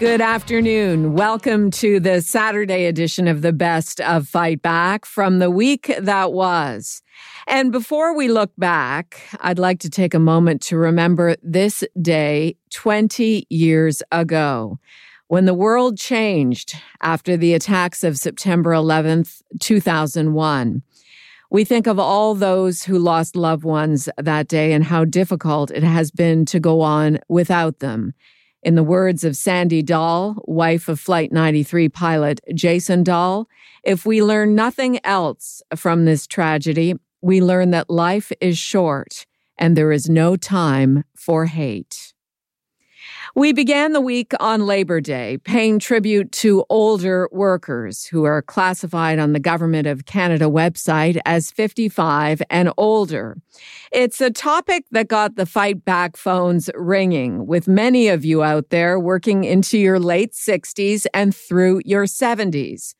Good afternoon. Welcome to the Saturday edition of the Best of Fight Back from the week that was. And before we look back, I'd like to take a moment to remember this day 20 years ago when the world changed after the attacks of September 11th, 2001. We think of all those who lost loved ones that day and how difficult it has been to go on without them. In the words of Sandy Dahl, wife of Flight 93 pilot Jason Dahl, if we learn nothing else from this tragedy, we learn that life is short and there is no time for hate. We began the week on Labor Day, paying tribute to older workers who are classified on the Government of Canada website as 55 and older. It's a topic that got the fight back phones ringing, with many of you out there working into your late 60s and through your 70s.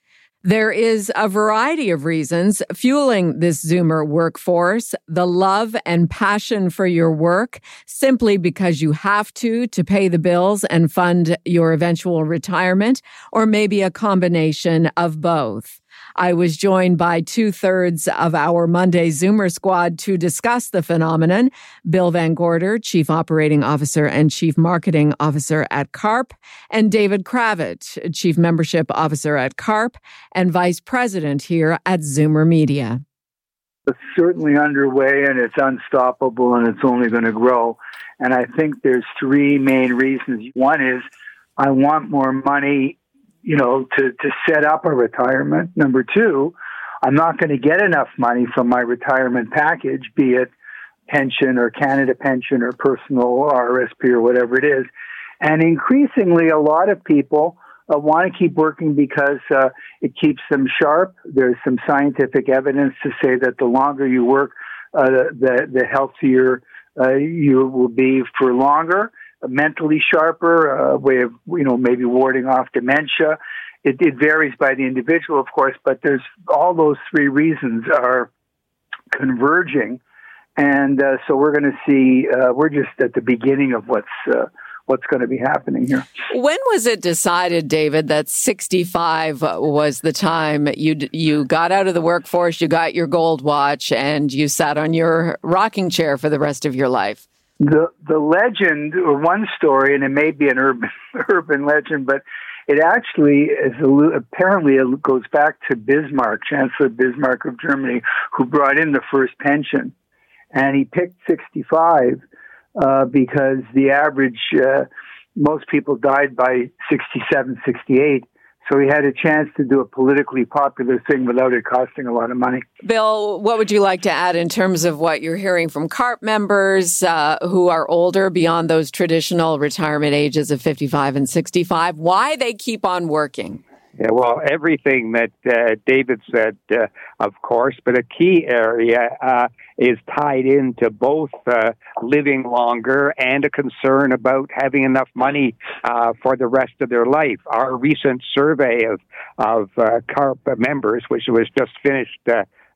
There is a variety of reasons fueling this Zoomer workforce. The love and passion for your work simply because you have to to pay the bills and fund your eventual retirement, or maybe a combination of both. I was joined by two thirds of our Monday Zoomer squad to discuss the phenomenon. Bill Van Gorder, Chief Operating Officer and Chief Marketing Officer at CARP, and David Cravit, Chief Membership Officer at CARP and Vice President here at Zoomer Media. It's certainly underway and it's unstoppable and it's only going to grow. And I think there's three main reasons. One is I want more money you know, to, to set up a retirement. Number two, I'm not going to get enough money from my retirement package, be it pension or Canada pension or personal RSP or whatever it is. And increasingly, a lot of people uh, want to keep working because uh, it keeps them sharp. There's some scientific evidence to say that the longer you work, uh, the, the healthier uh, you will be for longer mentally sharper, a way of you know maybe warding off dementia. It, it varies by the individual, of course, but there's all those three reasons are converging, and uh, so we're going to see. Uh, we're just at the beginning of what's uh, what's going to be happening here. When was it decided, David, that 65 was the time you you got out of the workforce, you got your gold watch, and you sat on your rocking chair for the rest of your life? The the legend or one story, and it may be an urban urban legend, but it actually is apparently it goes back to Bismarck, Chancellor Bismarck of Germany, who brought in the first pension, and he picked 65 uh, because the average uh, most people died by 67, 68. So he had a chance to do a politically popular thing without it costing a lot of money. Bill, what would you like to add in terms of what you're hearing from CARP members uh, who are older beyond those traditional retirement ages of 55 and 65? Why they keep on working? Yeah, well, everything that uh, David said, uh, of course, but a key area uh, is tied into both uh, living longer and a concern about having enough money uh, for the rest of their life. Our recent survey of of uh, CARP members, which was just finished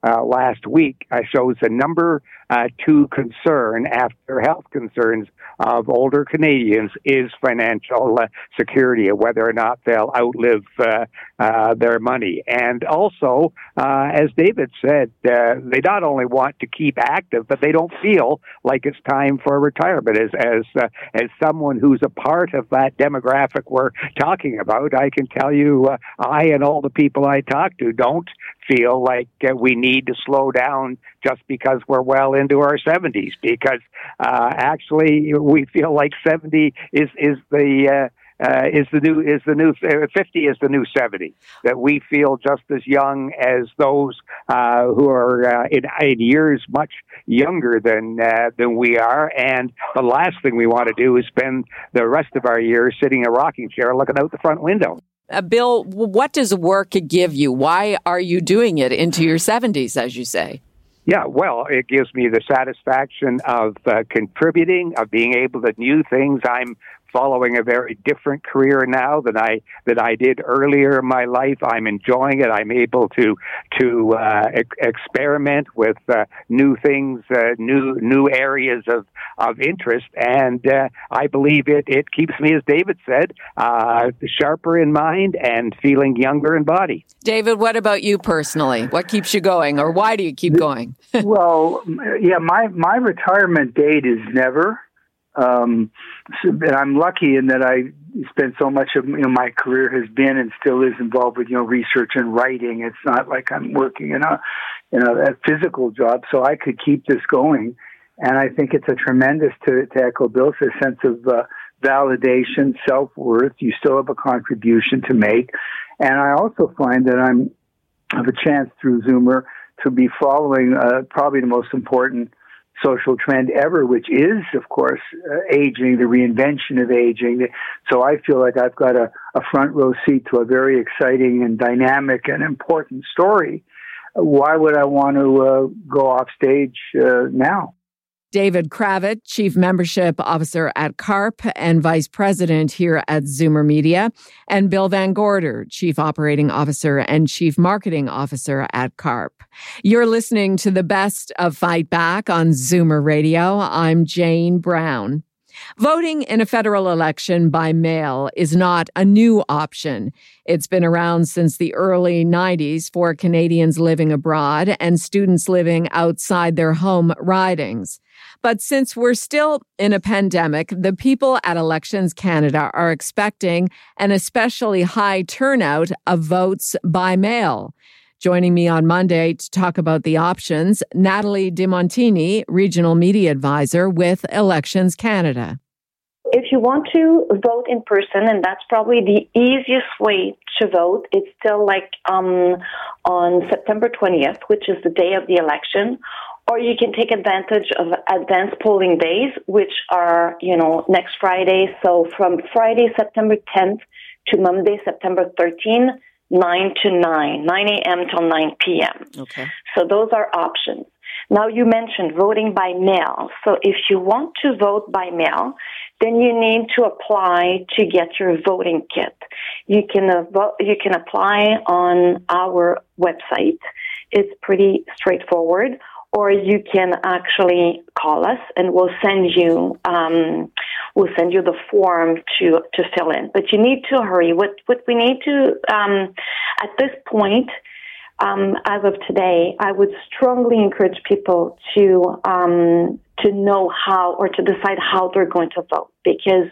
uh, last week uh, shows the number uh, two concern after health concerns of older Canadians is financial uh, security, whether or not they'll outlive uh, uh, their money. And also, as David said, they not only want to keep active, but they don't feel like it's time for retirement. As as as someone who's a part of that demographic we're talking about, I can tell you, I and all the people I talk to don't feel like we need to slow down just because we're well into our 70s because uh, actually we feel like 70 is is the uh, uh, is the new is the new uh, 50 is the new 70 that we feel just as young as those uh, who are uh, in, in years much younger than uh, than we are. And the last thing we want to do is spend the rest of our years sitting in a rocking chair looking out the front window Uh, Bill, what does work give you? Why are you doing it into your 70s, as you say? Yeah, well, it gives me the satisfaction of uh, contributing, of being able to do things. I'm following a very different career now than I that I did earlier in my life. I'm enjoying it. I'm able to to uh, e- experiment with uh, new things, uh, new new areas of of interest, and uh, I believe it it keeps me, as David said, uh, sharper in mind and feeling younger in body. David, what about you personally? What keeps you going, or why do you keep going? well, yeah, my my retirement date is never. Um, and I'm lucky in that I spent so much of you know, my career has been and still is involved with you know research and writing. It's not like I'm working in a in a, a physical job, so I could keep this going. And I think it's a tremendous to, to echo Bill's sense of uh, validation, self worth. You still have a contribution to make, and I also find that I'm have a chance through Zoomer to be following uh, probably the most important social trend ever, which is, of course, uh, aging, the reinvention of aging. So I feel like I've got a, a front row seat to a very exciting and dynamic and important story. Why would I want to uh, go off stage uh, now? David Cravit, Chief Membership Officer at CARP and Vice President here at Zoomer Media, and Bill Van Gorder, Chief Operating Officer and Chief Marketing Officer at CARP. You're listening to the best of Fight Back on Zoomer Radio. I'm Jane Brown. Voting in a federal election by mail is not a new option. It's been around since the early 90s for Canadians living abroad and students living outside their home ridings. But since we're still in a pandemic, the people at Elections Canada are expecting an especially high turnout of votes by mail. Joining me on Monday to talk about the options, Natalie DiMontini, Regional Media Advisor with Elections Canada. If you want to vote in person, and that's probably the easiest way to vote, it's still like um, on September 20th, which is the day of the election, or you can take advantage of advanced polling days, which are, you know, next Friday. So from Friday, September 10th to Monday, September 13th, 9 to 9, 9 a.m. till 9 p.m. Okay. So those are options. Now you mentioned voting by mail. So if you want to vote by mail, then you need to apply to get your voting kit. You can uh, vote, you can apply on our website. It's pretty straightforward or you can actually call us and we'll send you um, we'll send you the form to to fill in. But you need to hurry. What what we need to um, at this point. Um, as of today, I would strongly encourage people to um, to know how or to decide how they're going to vote because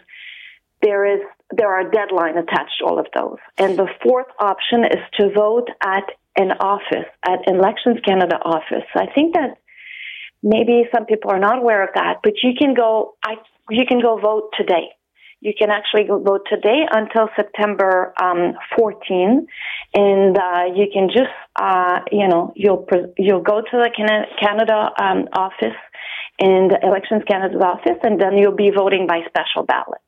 there is there are deadline attached to all of those. And the fourth option is to vote at an office, at Elections Canada office. I think that maybe some people are not aware of that, but you can go, I, you can go vote today. You can actually go vote today until September um, 14, and uh, you can just, uh, you know, you'll you'll go to the Canada um, office and Elections Canada's office, and then you'll be voting by special ballot.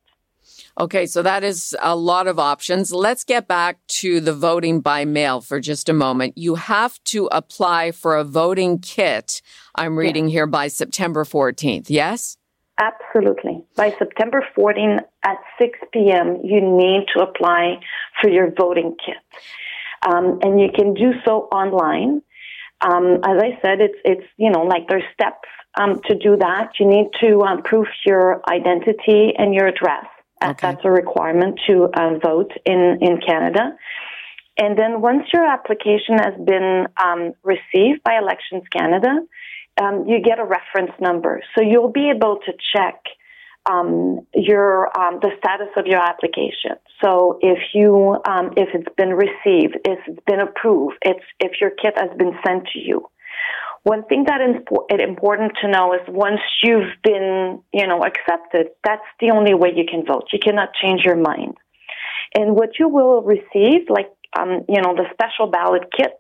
Okay, so that is a lot of options. Let's get back to the voting by mail for just a moment. You have to apply for a voting kit, I'm reading yes. here, by September 14th, yes? Absolutely. By September 14th at 6 p.m., you need to apply for your voting kit. Um, and you can do so online. Um, as I said, it's, it's, you know, like there's steps um, to do that. You need to um, prove your identity and your address. Okay. That's a requirement to uh, vote in, in Canada. And then once your application has been um, received by Elections Canada, um, you get a reference number. So you'll be able to check um, your um, the status of your application. So if you um, if it's been received, if it's been approved, it's if your kit has been sent to you. One thing that is important to know is once you've been, you know, accepted, that's the only way you can vote. You cannot change your mind. And what you will receive, like, um, you know, the special ballot kit,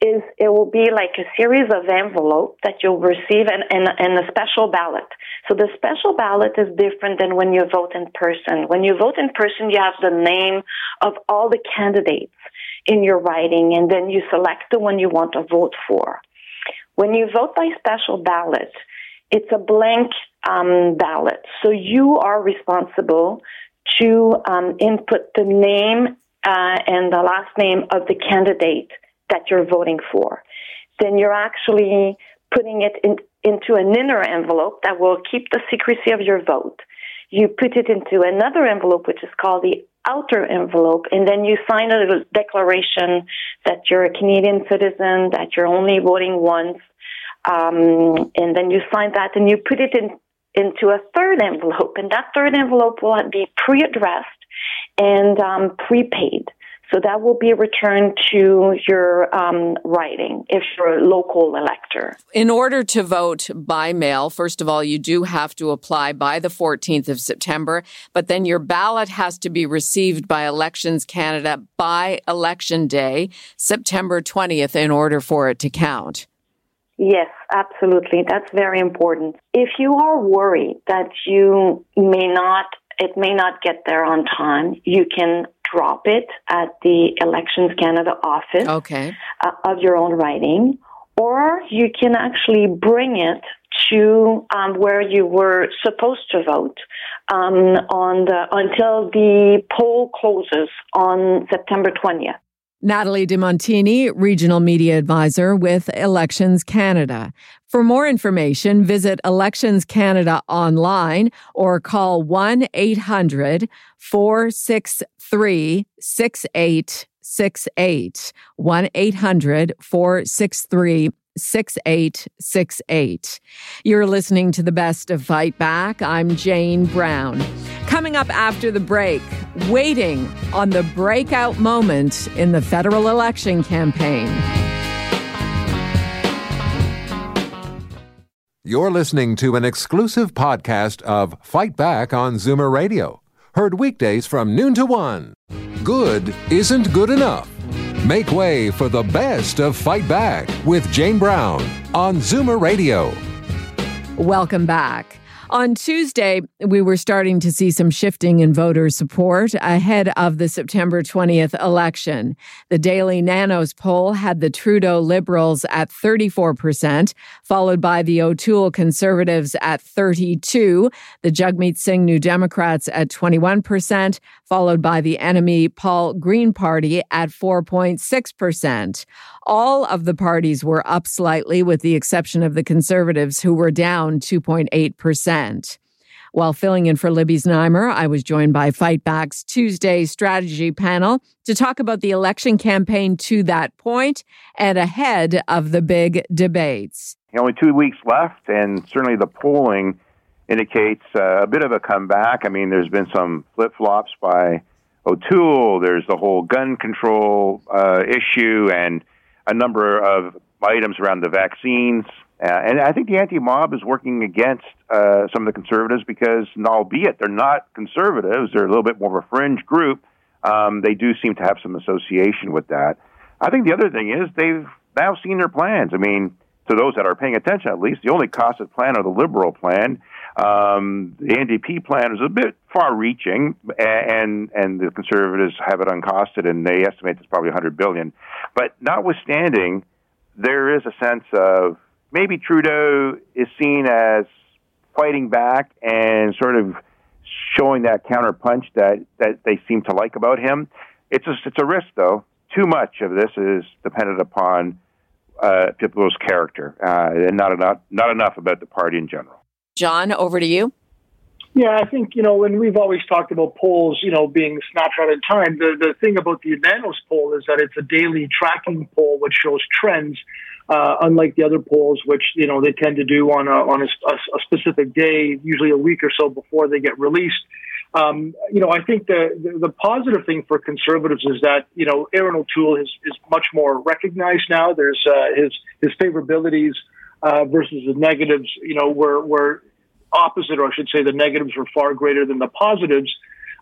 is it will be like a series of envelopes that you'll receive and, and, and a special ballot. So the special ballot is different than when you vote in person. When you vote in person, you have the name of all the candidates in your riding, and then you select the one you want to vote for. When you vote by special ballot, it's a blank um, ballot. So you are responsible to um, input the name uh, and the last name of the candidate that you're voting for. Then you're actually putting it in, into an inner envelope that will keep the secrecy of your vote. You put it into another envelope, which is called the outer envelope, and then you sign a declaration that you're a Canadian citizen, that you're only voting once, um, and then you sign that and you put it in into a third envelope, and that third envelope will be pre-addressed and um, prepaid. So that will be returned to your um, riding if you're a local elector. In order to vote by mail, first of all, you do have to apply by the 14th of September, but then your ballot has to be received by Elections Canada by Election Day, September 20th, in order for it to count. Yes, absolutely. That's very important. If you are worried that you may not, it may not get there on time, you can drop it at the Elections Canada office okay. uh, of your own riding, or you can actually bring it to um, where you were supposed to vote um, on the until the poll closes on September 20th. Natalie DeMontini, Regional Media Advisor with Elections Canada. For more information, visit Elections Canada online or call 1 800 463 6868. 1 800 463 6868. You're listening to the best of Fight Back. I'm Jane Brown. Coming up after the break, waiting on the breakout moment in the federal election campaign. You're listening to an exclusive podcast of Fight Back on Zoomer Radio. Heard weekdays from noon to one. Good isn't good enough. Make way for the best of Fight Back with Jane Brown on Zoomer Radio. Welcome back. On Tuesday, we were starting to see some shifting in voter support ahead of the September 20th election. The Daily Nanos poll had the Trudeau Liberals at 34%, followed by the O'Toole Conservatives at 32, the Jagmeet Singh New Democrats at 21%, followed by the Annamie Paul Green Party at 4.6%. All of the parties were up slightly, with the exception of the Conservatives, who were down 2.8%. While filling in for Libby Znaimer, I was joined by Fight Back's Tuesday strategy panel to talk about the election campaign to that point and ahead of the big debates. Only two weeks left, and certainly the polling indicates uh, a bit of a comeback. I mean, there's been some flip flops by O'Toole. There's the whole gun control uh, issue, and a number of items around the vaccines. Uh, and I think the anti-mob is working against uh, some of the conservatives because, albeit they're not conservatives, they're a little bit more of a fringe group. Um, they do seem to have some association with that. I think the other thing is they've now seen their plans. I mean, to those that are paying attention, at least, the only costed plan are the liberal plan. Um, the NDP plan is a bit far-reaching, and and the conservatives have it uncosted, and they estimate it's probably 100 billion. But notwithstanding, there is a sense of maybe Trudeau is seen as fighting back and sort of showing that counterpunch that that they seem to like about him. It's a, it's a risk, though. Too much of this is dependent upon uh, people's character, uh, and not enough not enough about the party in general. John, over to you. Yeah, I think, you know, and we've always talked about polls, you know, being snapshot in time. The, the thing about the Nanos poll is that it's a daily tracking poll which shows trends, uh, unlike the other polls, which, you know, they tend to do on a, on a, a specific day, usually a week or so before they get released. Um, you know, I think the, the, the positive thing for conservatives is that you know Erin O'Toole is is much more recognized now. There's uh, his his favorabilities uh, versus the negatives. You know, were were opposite, or I should say, the negatives were far greater than the positives.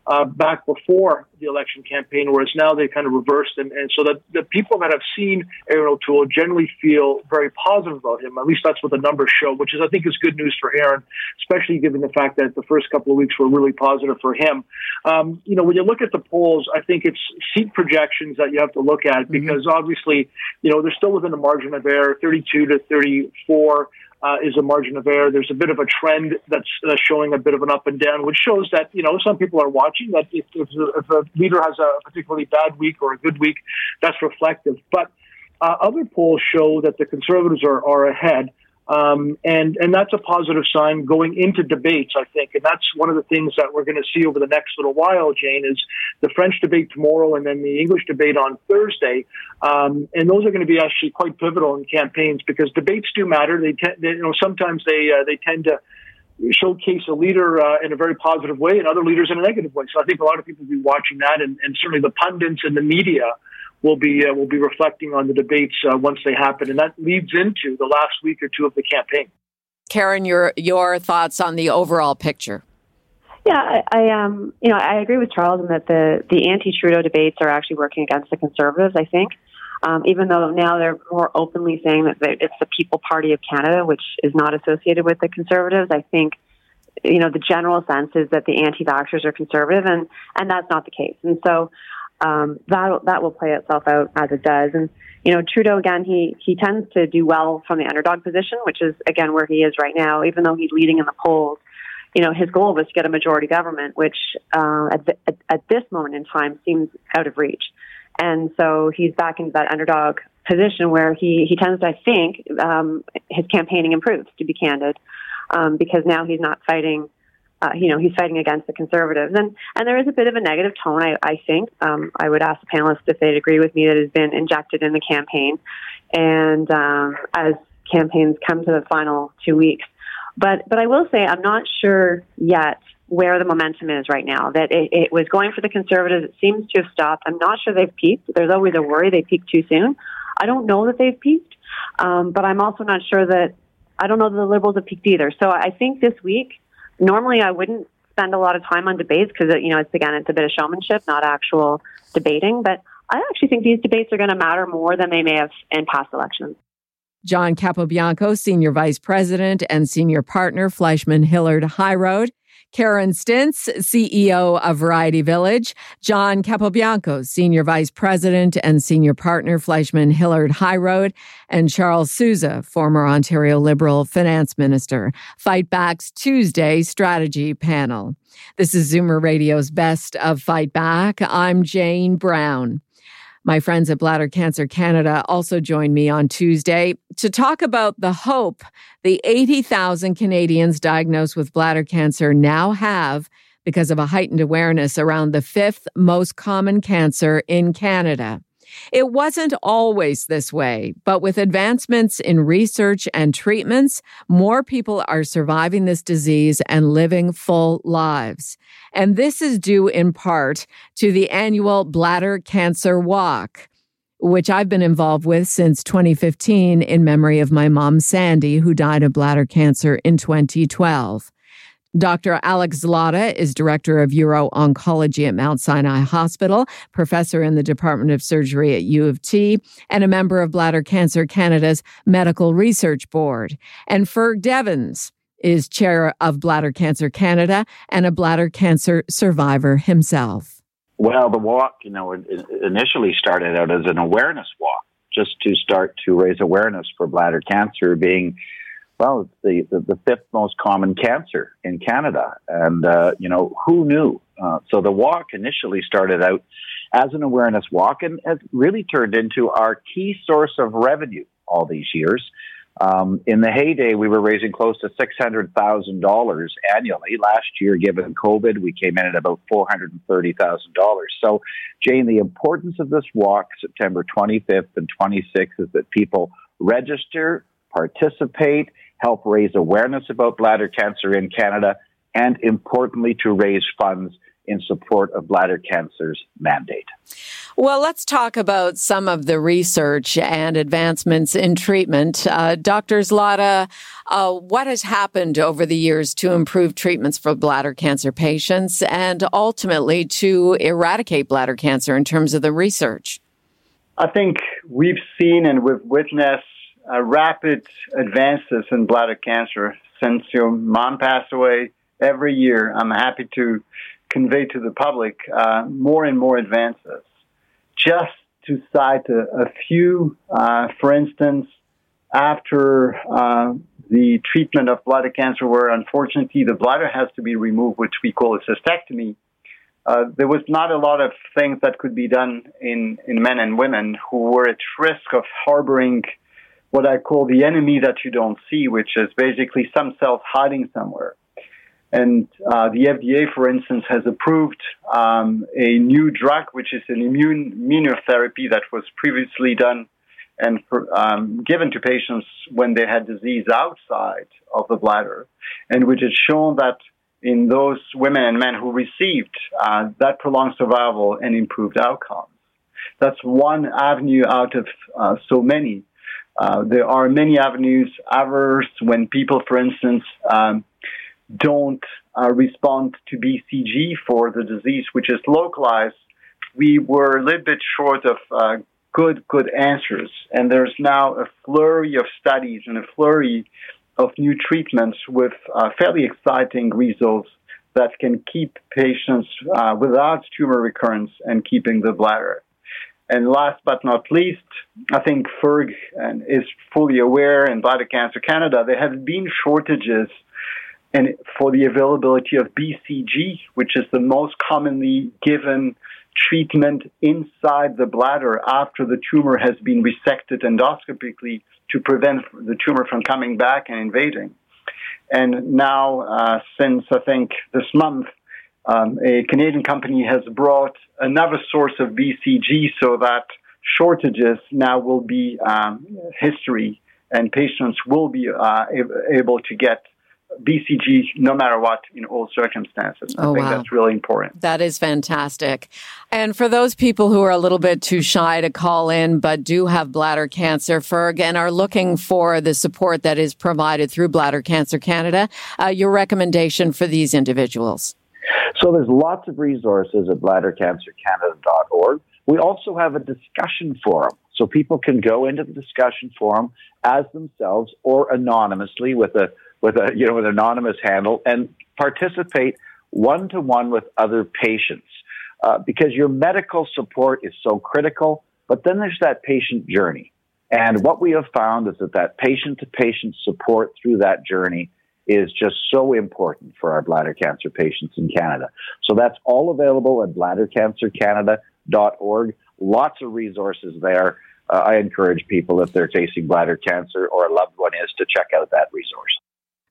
uh, back before the election campaign, whereas now they kind of reversed. And, and so that the people that have seen Erin O'Toole generally feel very positive about him. At least that's what the numbers show, which is, I think, is good news for Erin, especially given the fact that the first couple of weeks were really positive for him. Um, you know, when you look at the polls, I think it's seat projections that you have to look at mm-hmm. because mm-hmm. obviously, you know, they're still within the margin of error, 32 to 34 uh, is a margin of error. There's a bit of a trend that's uh, showing a bit of an up and down, which shows that you know some people are watching. That if, if, if a leader has a particularly bad week or a good week, that's reflective. But uh, other polls show that the conservatives are, are ahead. Um, and and that's a positive sign going into debates, I think, and that's one of the things that we're going to see over the next little while. Jane is the French debate tomorrow, and then the English debate on Thursday, um, and those are going to be actually quite pivotal in campaigns because debates do matter. They, te- they you know sometimes they uh, they tend to showcase a leader uh, in a very positive way and other leaders in a negative way. So I think a lot of people will be watching that, and, and certainly the pundits and the media will be uh, will be reflecting on the debates uh, once they happen, and that leads into the last week or two of the campaign. Karen, your your thoughts on the overall picture? Yeah, I, I um, you know, I agree with Charles in that the the anti-Trudeau debates are actually working against the Conservatives. I think, um, even though now they're more openly saying that it's the People Party of Canada, which is not associated with the Conservatives. I think, you know, the general sense is that the anti-vaxxers are conservative, and and that's not the case. And so, um, that that will play itself out as it does. And you know, Trudeau again, he he tends to do well from the underdog position, which is again where he is right now. Even though he's leading in the polls, you know, his goal was to get a majority government, which uh, at, the, at, at this moment in time seems out of reach. And so he's back into that underdog position where he he tends to, I think, um, his campaigning improves. To be candid, um, because now he's not fighting uh, you know, he's fighting against the conservatives. And, and there is a bit of a negative tone, I, I think. Um, I would ask the panelists if they'd agree with me that has been injected in the campaign. And um, as campaigns come to the final two weeks. But, but I will say I'm not sure yet where the momentum is right now. That it, it was going for the conservatives. It seems to have stopped. I'm not sure they've peaked. There's always a worry they peaked too soon. I don't know that they've peaked, um, but I'm also not sure that I don't know that the liberals have peaked either. So I think this week normally I wouldn't spend a lot of time on debates because you know it's again it's a bit of showmanship, not actual debating. But I actually think these debates are going to matter more than they may have in past elections. John Capobianco, Senior Vice President and Senior Partner, Fleishman Hillard High Road. Karen Stintz, CEO of Variety Village, John Capobianco, Senior Vice President and Senior Partner, Fleishman Hillard High Road, and Charles Sousa, former Ontario Liberal Finance Minister. Fight Back's Tuesday strategy panel. This is Zoomer Radio's Best of Fight Back. I'm Jane Brown. My friends at Bladder Cancer Canada also joined me on Tuesday to talk about the hope the 80,000 Canadians diagnosed with bladder cancer now have because of a heightened awareness around the fifth most common cancer in Canada. It wasn't always this way, but with advancements in research and treatments, more people are surviving this disease and living full lives. And this is due in part to the annual Bladder Cancer Walk which I've been involved with since 2015 in memory of my mom, Sandy, who died of bladder cancer in 2012. Dr. Alex Zlotta is director of uro oncology at Mount Sinai Hospital, professor in the Department of Surgery at U of T, and a member of Bladder Cancer Canada's Medical Research Board. And Ferg Devins is chair of Bladder Cancer Canada and a bladder cancer survivor himself. Well, the walk, you know, initially started out as an awareness walk, just to start to raise awareness for bladder cancer being well, it's the, the, the, fifth most common cancer in Canada. And, uh, you know, who knew? Uh, so the walk initially started out as an awareness walk and has really turned into our key source of revenue all these years. Um, in the heyday, we were raising close to $600,000 annually. Last year, given COVID, we came in at about $430,000. So, Jane, the importance of this walk, September 25th and 26th, is that people register, participate, help raise awareness about bladder cancer in Canada, and importantly, to raise funds in support of bladder cancer's mandate. Well, let's talk about some of the research and advancements in treatment. Uh, Dr. Zlotta, uh, what has happened over the years to improve treatments for bladder cancer patients and ultimately to eradicate bladder cancer in terms of the research? I think we've seen and we've witnessed uh, rapid advances in bladder cancer since your mom passed away. Every year, I'm happy to convey to the public uh, more and more advances just to cite a, a few, uh, for instance, after uh, the treatment of bladder cancer, where unfortunately the bladder has to be removed, which we call a cystectomy, uh, there was not a lot of things that could be done in, in men and women who were at risk of harboring what I call the enemy that you don't see, which is basically some cells hiding somewhere. And uh, the FDA, for instance, has approved um, a new drug, which is an immune immunotherapy that was previously done and um, given to patients when they had disease outside of the bladder, and which has shown that in those women and men who received uh, that prolonged survival and improved outcomes. That's one avenue out of uh, so many. Uh, there are many avenues. Others, when people, for instance, um, don't uh, respond to BCG for the disease, which is localized, we were a little bit short of uh, good, good answers. And there's now a flurry of studies and a flurry of new treatments with uh, fairly exciting results that can keep patients uh, without tumor recurrence and keeping the bladder. And last but not least, I think Ferg is fully aware in Bladder Cancer Canada, there have been shortages and for the availability of BCG, which is the most commonly given treatment inside the bladder after the tumor has been resected endoscopically to prevent the tumor from coming back and invading. And now, uh, since I think this month, um, a Canadian company has brought another source of BCG so that shortages now will be um, history and patients will be uh, able to get BCG no matter what in all circumstances. Oh, I think wow. that's really important. That is fantastic. And for those people who are a little bit too shy to call in but do have bladder cancer, Ferg, and are looking for the support that is provided through Bladder Cancer Canada, uh, your recommendation for these individuals? So there's lots of resources at bladdercancercanada.org. We also have a discussion forum. So people can go into the discussion forum as themselves or anonymously with a with a you know an anonymous handle and participate one to one with other patients uh, because your medical support is so critical. But then there's that patient journey, and what we have found is that that patient to patient support through that journey is just so important for our bladder cancer patients in Canada. So that's all available at bladdercancercanada.org. Lots of resources there. Uh, I encourage people if they're facing bladder cancer or a loved one is to check out that resource.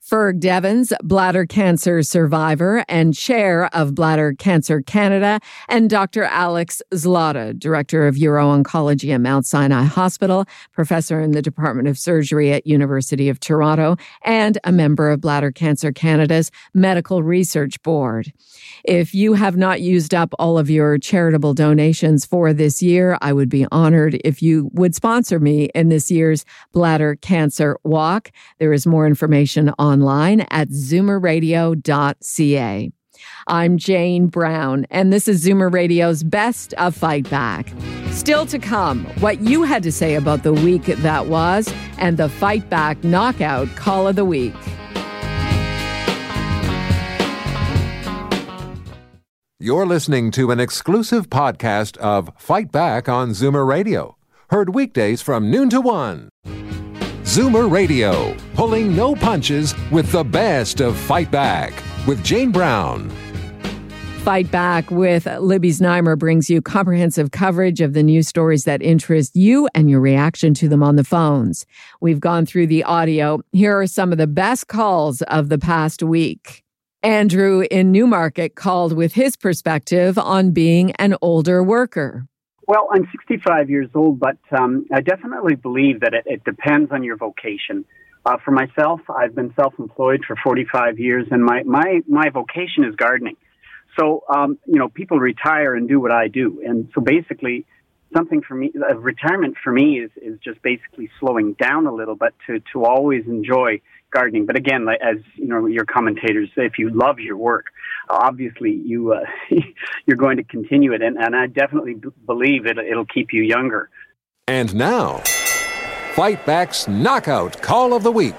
Ferg Devins, bladder cancer survivor and chair of Bladder Cancer Canada, and Dr. Alex Zlotta, director of uro-oncology at Mount Sinai Hospital, professor in the Department of Surgery at University of Toronto, and a member of Bladder Cancer Canada's Medical Research Board. If you have not used up all of your charitable donations for this year, I would be honored if you would sponsor me in this year's Bladder Cancer Walk. There is more information online at zoomerradio.ca. I'm Jane Brown, and this is Zoomer Radio's Best of Fight Back. Still to come, what you had to say about the week that was, and the Fight Back Knockout Call of the Week. You're listening to an exclusive podcast of Fight Back on Zoomer Radio, heard weekdays from noon to one. Zoomer Radio, pulling no punches with the best of Fight Back with Jane Brown. Fight Back with Libby Znaimer brings you comprehensive coverage of the news stories that interest you and your reaction to them on the phones. We've gone through the audio. Here are some of the best calls of the past week. Andrew in Newmarket called with his perspective on being an older worker. Well, I'm 65 years old, but um, I definitely believe that it, it depends on your vocation. Uh, for myself, I've been self-employed for 45 years, and my, my, my vocation is gardening. So, um, you know, people retire and do what I do. And so basically, something for me, uh, retirement for me is, is just basically slowing down a little, but to, to always enjoy gardening. But again, like, as you know, your commentators say, if you love your work, obviously you, uh, you're going to continue it. And, and I definitely b- believe it, it'll keep you younger. And now, Fight Back's Knockout Call of the Week.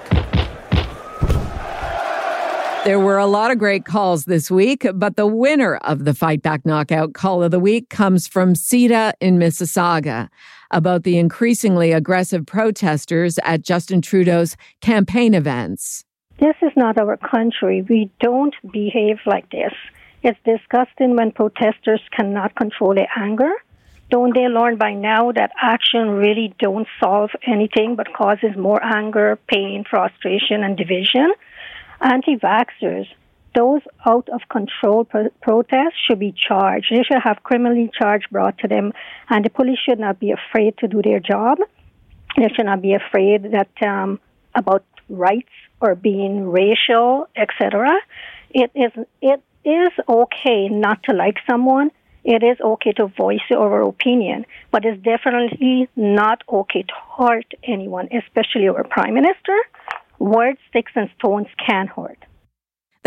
There were a lot of great calls this week, but the winner of the Fight Back Knockout Call of the Week comes from Sita in Mississauga about the increasingly aggressive protesters at Justin Trudeau's campaign events. This is not our country. We don't behave like this. It's disgusting when protesters cannot control their anger. Don't they learn by now that action really don't solve anything but causes more anger, pain, frustration, and division? anti vaxxers, those out of control pro- protests should be charged. They should have criminally charge brought to them, and the police should not be afraid to do their job. They should not be afraid that um, about rights or being racial, etc. It is it is okay not to like someone. It is okay to voice your opinion, but it's definitely not okay to hurt anyone, especially our prime minister Words, sticks, and stones can hurt.